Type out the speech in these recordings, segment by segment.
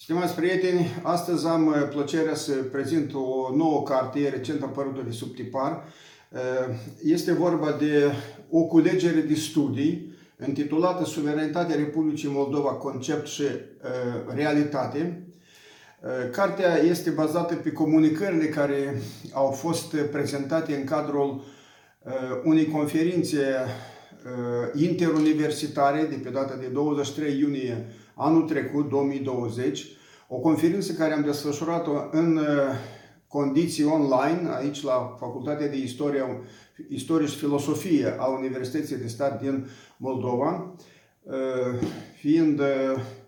Stimați prieteni, astăzi am uh, plăcerea să prezint o nouă carte recent apărută de Subtipar. Uh, este vorba de o culegere de studii intitulată Suveranitatea Republicii Moldova, concept și uh, realitate. Cartea este bazată pe comunicările care au fost prezentate în cadrul unei conferințe interuniversitare de pe data de 23 iunie anul trecut, 2020, o conferință care am desfășurat-o în uh, condiții online, aici la Facultatea de Istorie, Istorie și Filosofie a Universității de Stat din Moldova, uh, fiind uh,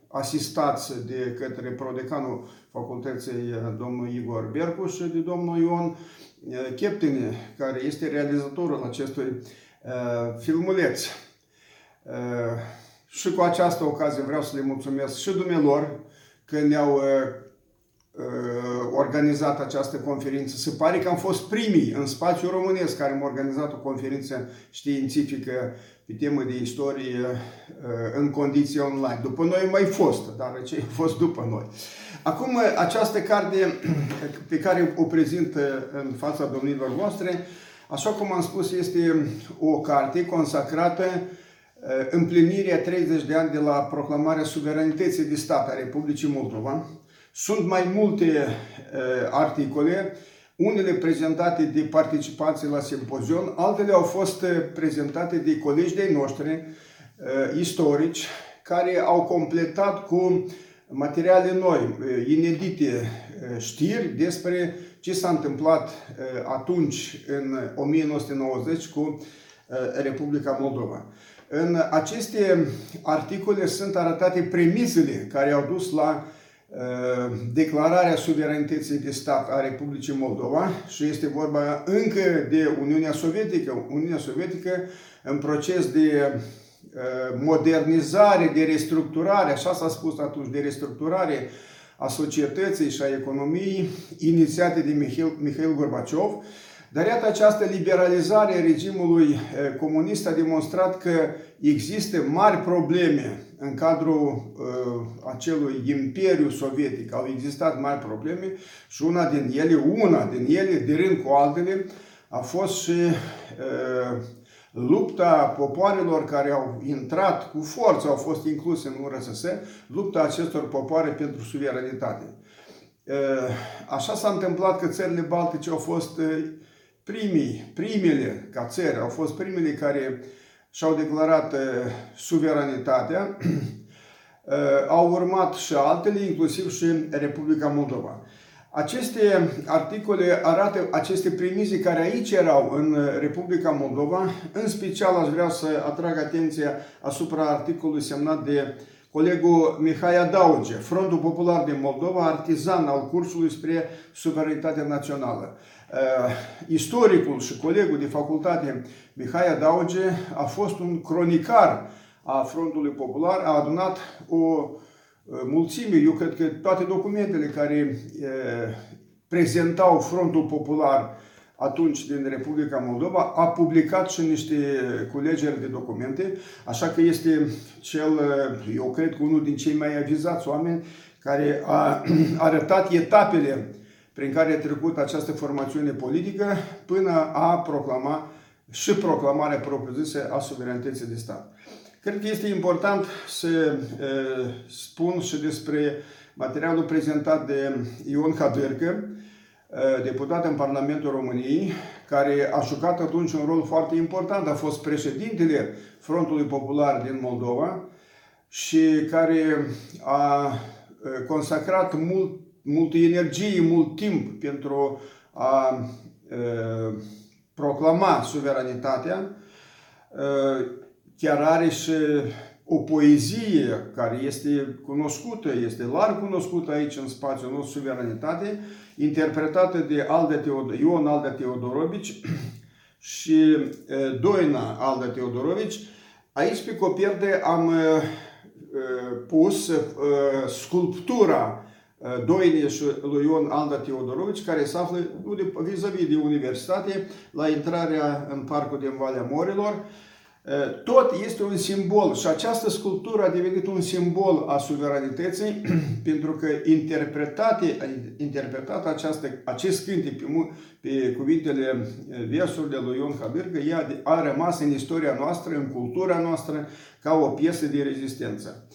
asistați de către prodecanul facultății domnul Igor Bercu și de domnul Ion Cheptine, care este realizatorul acestui filmuleț. Și cu această ocazie vreau să le mulțumesc și dumnealor că ne-au uh, uh, organizat această conferință. Se pare că am fost primii în spațiul românesc care am organizat o conferință științifică pe temă de istorie uh, în condiții online. După noi mai fost, dar ce a fost după noi. Acum, această carte pe care o prezint în fața domnilor voastre, așa cum am spus, este o carte consacrată Eh, împlinirea 30 de ani de la proclamarea suveranității de stat a Republicii Moldova. Sunt mai multe eh, articole, unele prezentate de participanții la simpozion, altele au fost eh, prezentate de colegi de noștri istorici, care au completat cu materiale noi, inedite știri despre ce s-a întâmplat atunci, în 1990, cu Republica Moldova. În aceste articole sunt arătate premisele care au dus la uh, declararea suveranității de stat a Republicii Moldova și este vorba încă de Uniunea Sovietică. Uniunea Sovietică în proces de uh, modernizare, de restructurare, așa s-a spus atunci, de restructurare a societății și a economiei inițiate de Mihail, Mihail Gorbaciov, dar iată această liberalizare a regimului eh, comunist a demonstrat că există mari probleme în cadrul uh, acelui imperiu sovietic. Au existat mari probleme și una din ele, una din ele, de rând cu altele, a fost și uh, lupta popoarelor care au intrat cu forță, au fost incluse în URSS, lupta acestor popoare pentru suveranitate. Uh, așa s-a întâmplat că țările baltice au fost uh, primii, primele ca țări, au fost primele care și-au declarat uh, suveranitatea, uh, au urmat și altele, inclusiv și Republica Moldova. Aceste articole arată aceste primizi care aici erau în Republica Moldova. În special aș vrea să atrag atenția asupra articolului semnat de colegul Mihai Adauge, Frontul Popular din Moldova, artizan al cursului spre suveranitatea națională. Uh, istoricul și colegul de facultate Mihai Adauge a fost un cronicar a Frontului Popular, a adunat o uh, mulțime, eu cred că toate documentele care uh, prezentau Frontul Popular atunci din Republica Moldova, a publicat și niște culegeri de documente, așa că este cel, eu cred că unul din cei mai avizați oameni care a arătat etapele prin care a trecut această formațiune politică până a proclama și proclamarea propriu-zisă a suveranității de stat. Cred că este important să e, spun și despre materialul prezentat de Ion Hadârcă, deputat în Parlamentul României, care a jucat atunci un rol foarte important, a fost președintele Frontului Popular din Moldova și care a consacrat mult multă energie, mult timp pentru a e, proclama suveranitatea, e, chiar are și o poezie care este cunoscută, este larg cunoscută aici în spațiul nostru, suveranitate, interpretată de Alda Teodor, Ion Alda Teodorovici și Doina Alda Teodorovici. Aici pe coperde am pus sculptura Doile și lui Ion Alda Teodorovici, care se află vis-a-vis de universitate, la intrarea în parcul din Valea Morilor. tot este un simbol și această sculptură a devenit un simbol a suveranității pentru că interpretate, interpretat această, acest cântec pe, pe cuvintele versurile lui Ion Habir, că ea a rămas în istoria noastră, în cultura noastră, ca o piesă de rezistență.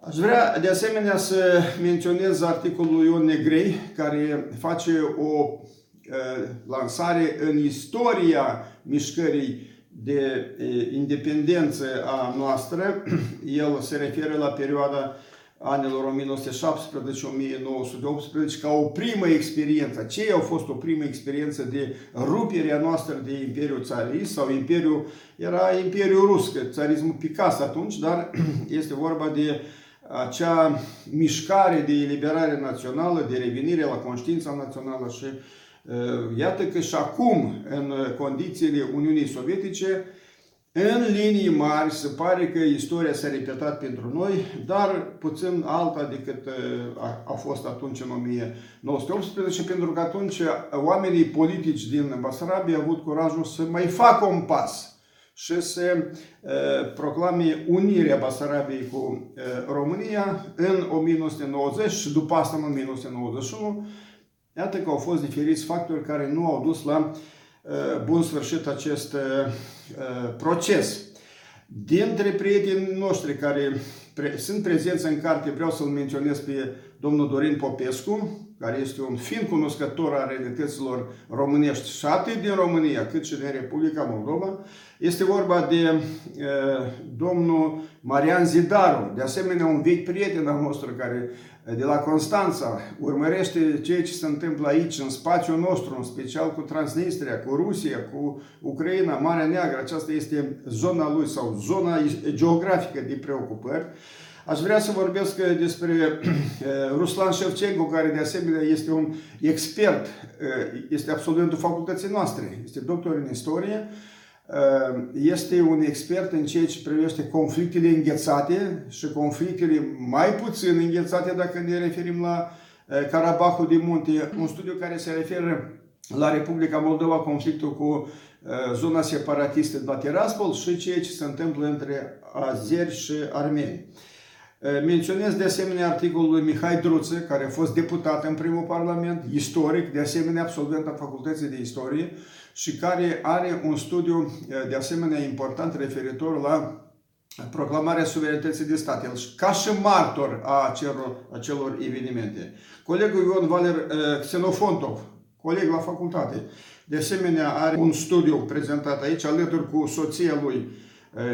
Aș vrea de asemenea să menționez articolul Ion Negrei, care face o uh, lansare în istoria mișcării de independență a noastră, el se referă la perioada anilor 1917-1918 ca o primă experiență. Ce a fost o primă experiență de rupere a noastră de Imperiul Țarist sau Imperiul, era Imperiul Rus, că țarismul picase atunci, dar este vorba de acea mișcare de eliberare națională, de revenire la conștiința națională și Uh, iată că și acum, în condițiile Uniunii Sovietice, în linii mari se pare că istoria s-a repetat pentru noi, dar puțin alta decât uh, a, fost atunci în 1918, pentru că atunci oamenii politici din Basarabia au avut curajul să mai facă un pas și să uh, proclame unirea Basarabiei cu România în 1990 și după asta în 1991, Iată că au fost diferiți factori care nu au dus la uh, bun sfârșit acest uh, uh, proces. Dintre prietenii noștri care pre sunt prezenți în carte, vreau să-l menționez pe domnul Dorin Popescu, care este un fin cunoscător al realităților românești și atât din România cât și din Republica Moldova. Este vorba de e, domnul Marian Zidaru, de asemenea un vechi prieten al nostru care de la Constanța urmărește ceea ce se întâmplă aici, în spațiul nostru, în special cu Transnistria, cu Rusia, cu Ucraina, Marea Neagră. Aceasta este zona lui sau zona geografică de preocupări. Aș vrea să vorbesc uh, despre uh, Ruslan Shevchenko, care de asemenea este un expert, uh, este absolventul facultății noastre, este doctor în istorie, este un expert în ceea ce privește conflictele înghețate și conflictele mai puțin înghețate dacă ne referim la Carabahul de Munte, un studiu care se referă la Republica Moldova, conflictul cu zona separatistă de la Tiraspol și ceea ce se întâmplă între azeri și armeni. Menționez de asemenea articolul lui Mihai Druță, care a fost deputat în primul parlament, istoric, de asemenea absolvent a Facultății de Istorie și care are un studiu de asemenea important referitor la proclamarea suverenității de stat, el ca și martor a acelor, acelor evenimente. Colegul Ion Valer Xenofontov, coleg la facultate, de asemenea are un studiu prezentat aici alături cu soția lui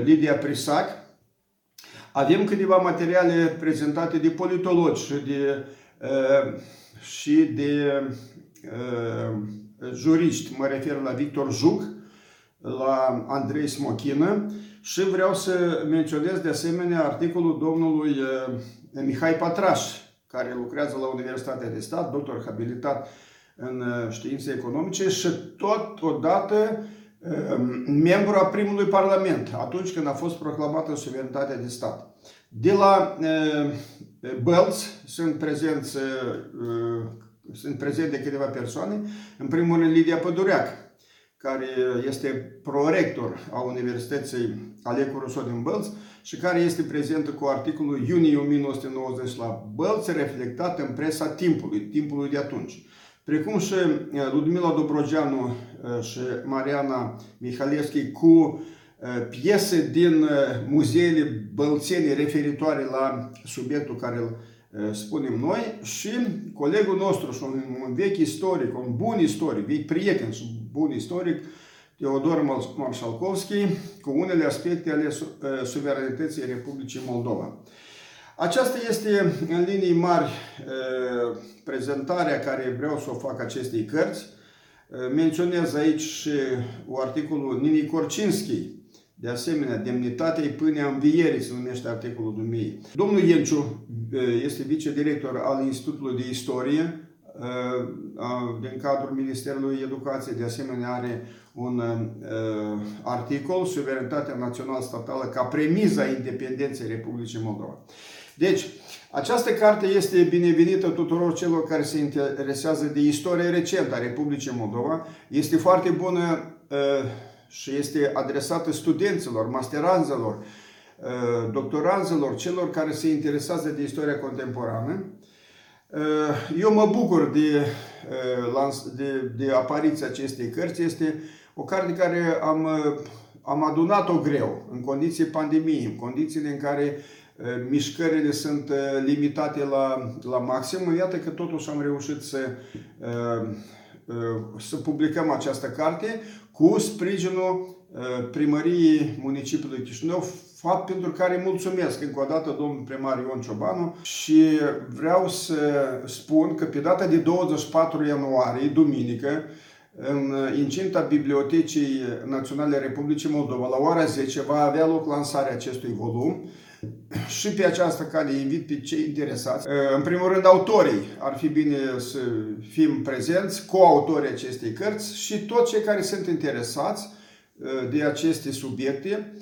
Lidia Prisac, avem câteva materiale prezentate de politologi și de, uh, și de uh, juriști, mă refer la Victor Juc, la Andrei Smochină și vreau să menționez de asemenea articolul domnului uh, Mihai Patraș, care lucrează la Universitatea de Stat, doctor habilitat în științe economice și totodată Ehm, membru a primului parlament, atunci când a fost proclamată suverenitatea de stat. De la ehm, Bălți sunt prezenți, ehm, sunt prezente câteva persoane, în primul rând Lidia Pădureac, care este prorector a Universității Alecu Rousseau din Bălți și care este prezentă cu articolul iunie 1990 la Bălți, reflectat în presa timpului, timpului de atunci precum și Ludmila Dobrogeanu și Mariana Mihalevski cu piese din muzeele bălțene referitoare la subiectul care îl spunem noi și colegul nostru și un, un vechi istoric, un bun istoric, vechi prieten și bun istoric, Teodor Marșalkovski, cu unele aspecte ale suveranității Republicii Moldova. Aceasta este, în linii mari, prezentarea care vreau să o fac acestei cărți. Menționez aici și articolul Nini Korcinski, de asemenea, demnitatea până a învierii, se numește articolul dumnei. Domnul Ienciu este vicedirector al Institutului de Istorie din cadrul Ministerului Educației, de asemenea are un articol, Suverenitatea Națională Statală ca premiza independenței Republicii Moldova. Deci, această carte este binevenită tuturor celor care se interesează de istoria recentă a Republicii Moldova. Este foarte bună uh, și este adresată studenților, masteranzelor, doctoranzelor, celor care se interesează de istoria contemporană. Eu mă bucur de, de, de apariția acestei cărți. Este o carte care am, am adunat-o greu, în condiții pandemiei, în condițiile în care mișcările sunt limitate la, la maxim. Iată că totuși am reușit să, să publicăm această carte cu sprijinul primăriei municipiului Chișinău, fapt pentru care mulțumesc încă o dată domnul primar Ion Ciobanu și vreau să spun că pe data de 24 ianuarie, duminică, în incinta Bibliotecii Naționale Republicii Moldova, la ora 10, va avea loc lansarea acestui volum și pe această cale invit pe cei interesați. În primul rând, autorii ar fi bine să fim prezenți, coautorii acestei cărți și toți cei care sunt interesați de aceste subiecte.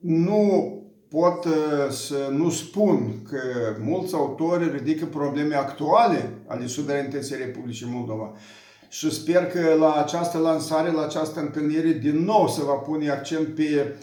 Nu pot să nu spun că mulți autori ridică probleme actuale ale suverenității Republicii Moldova. Și sper că la această lansare, la această întâlnire, din nou se va pune accent pe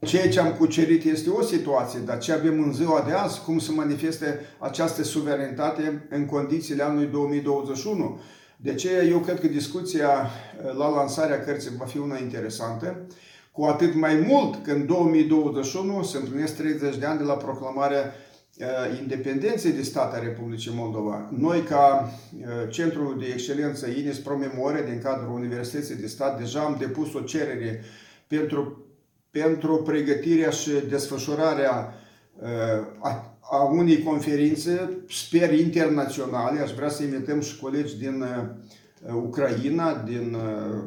Ceea ce am cucerit este o situație, dar ce avem în ziua de azi, cum se manifeste această suverenitate în condițiile anului 2021. De ce eu cred că discuția eh, la lansarea cărții va fi una interesantă, cu atât mai mult că în 2021 se împlinesc 30 de ani de la proclamarea eh, independenței de stat a Republicii Moldova. Noi, ca eh, Centrul de Excelență Ines Promemore din cadrul Universității de Stat, deja am depus o cerere pentru pentru pregătirea și desfășurarea uh, a, a unei conferințe, sper internaționale, aș vrea să invităm și colegi din uh, Ucraina, din uh,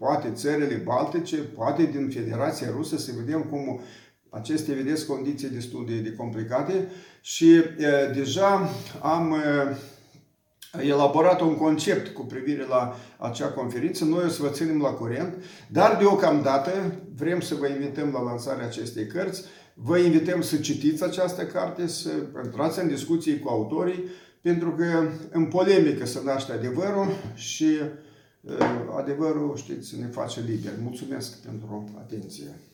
poate țările Baltice, poate din Federația Rusă, să vedem cum aceste, vedeți, condiții destul de, de complicate și deja am elaborat un concept cu privire la acea conferință. Noi o să vă ținem la curent, dar deocamdată vrem să vă invităm la lansarea acestei cărți. Vă invităm să citiți această carte, să intrați în discuții cu autorii, pentru că în polemică se naște adevărul și uh, adevărul, știți, ne face liber. Mulțumesc pentru atenție.